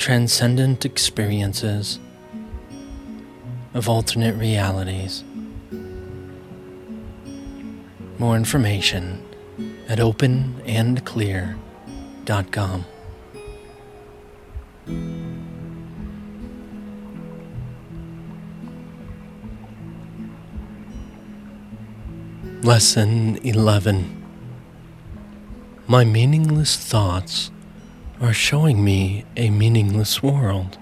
transcendent experiences of alternate realities. More information at openandclear.com. Lesson 11 My meaningless thoughts are showing me a meaningless world.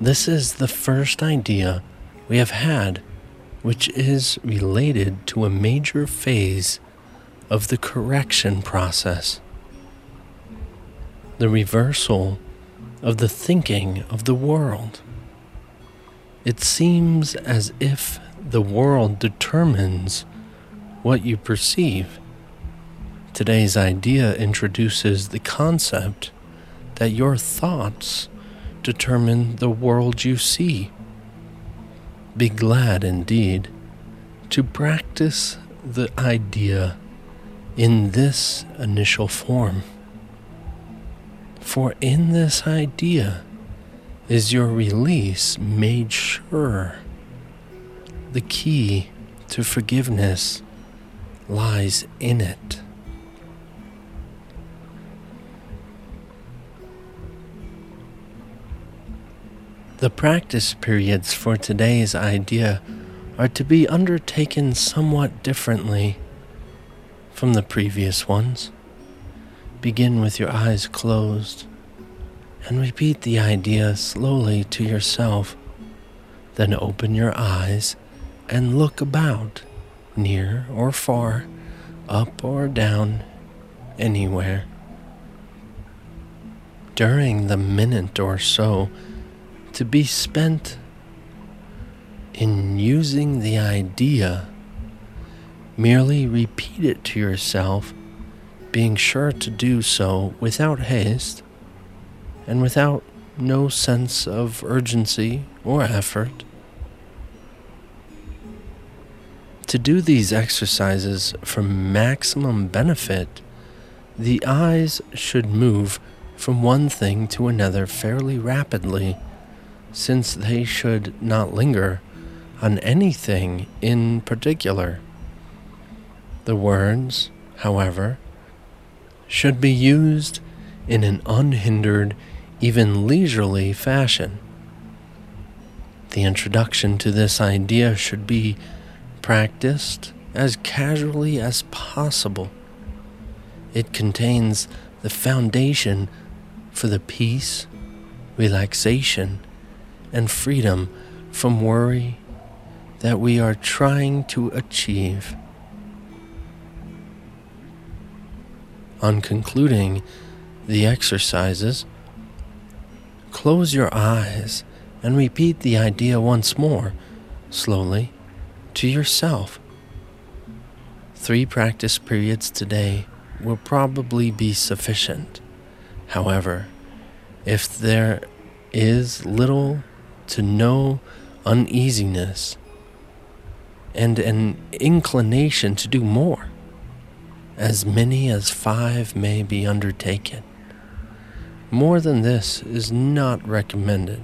This is the first idea we have had which is related to a major phase of the correction process. The reversal of the thinking of the world. It seems as if the world determines what you perceive. Today's idea introduces the concept that your thoughts determine the world you see. Be glad indeed to practice the idea in this initial form. For in this idea is your release made sure. The key to forgiveness lies in it. The practice periods for today's idea are to be undertaken somewhat differently from the previous ones. Begin with your eyes closed and repeat the idea slowly to yourself. Then open your eyes and look about, near or far, up or down, anywhere. During the minute or so to be spent in using the idea, merely repeat it to yourself, being sure to do so without haste and without no sense of urgency or effort. To do these exercises for maximum benefit, the eyes should move from one thing to another fairly rapidly, since they should not linger on anything in particular. The words, however, should be used in an unhindered, even leisurely fashion. The introduction to this idea should be practiced as casually as possible. It contains the foundation for the peace, relaxation, and freedom from worry that we are trying to achieve. On concluding the exercises, close your eyes and repeat the idea once more, slowly to yourself. Three practice periods today will probably be sufficient. However, if there is little to no uneasiness and an inclination to do more, as many as five may be undertaken. More than this is not recommended.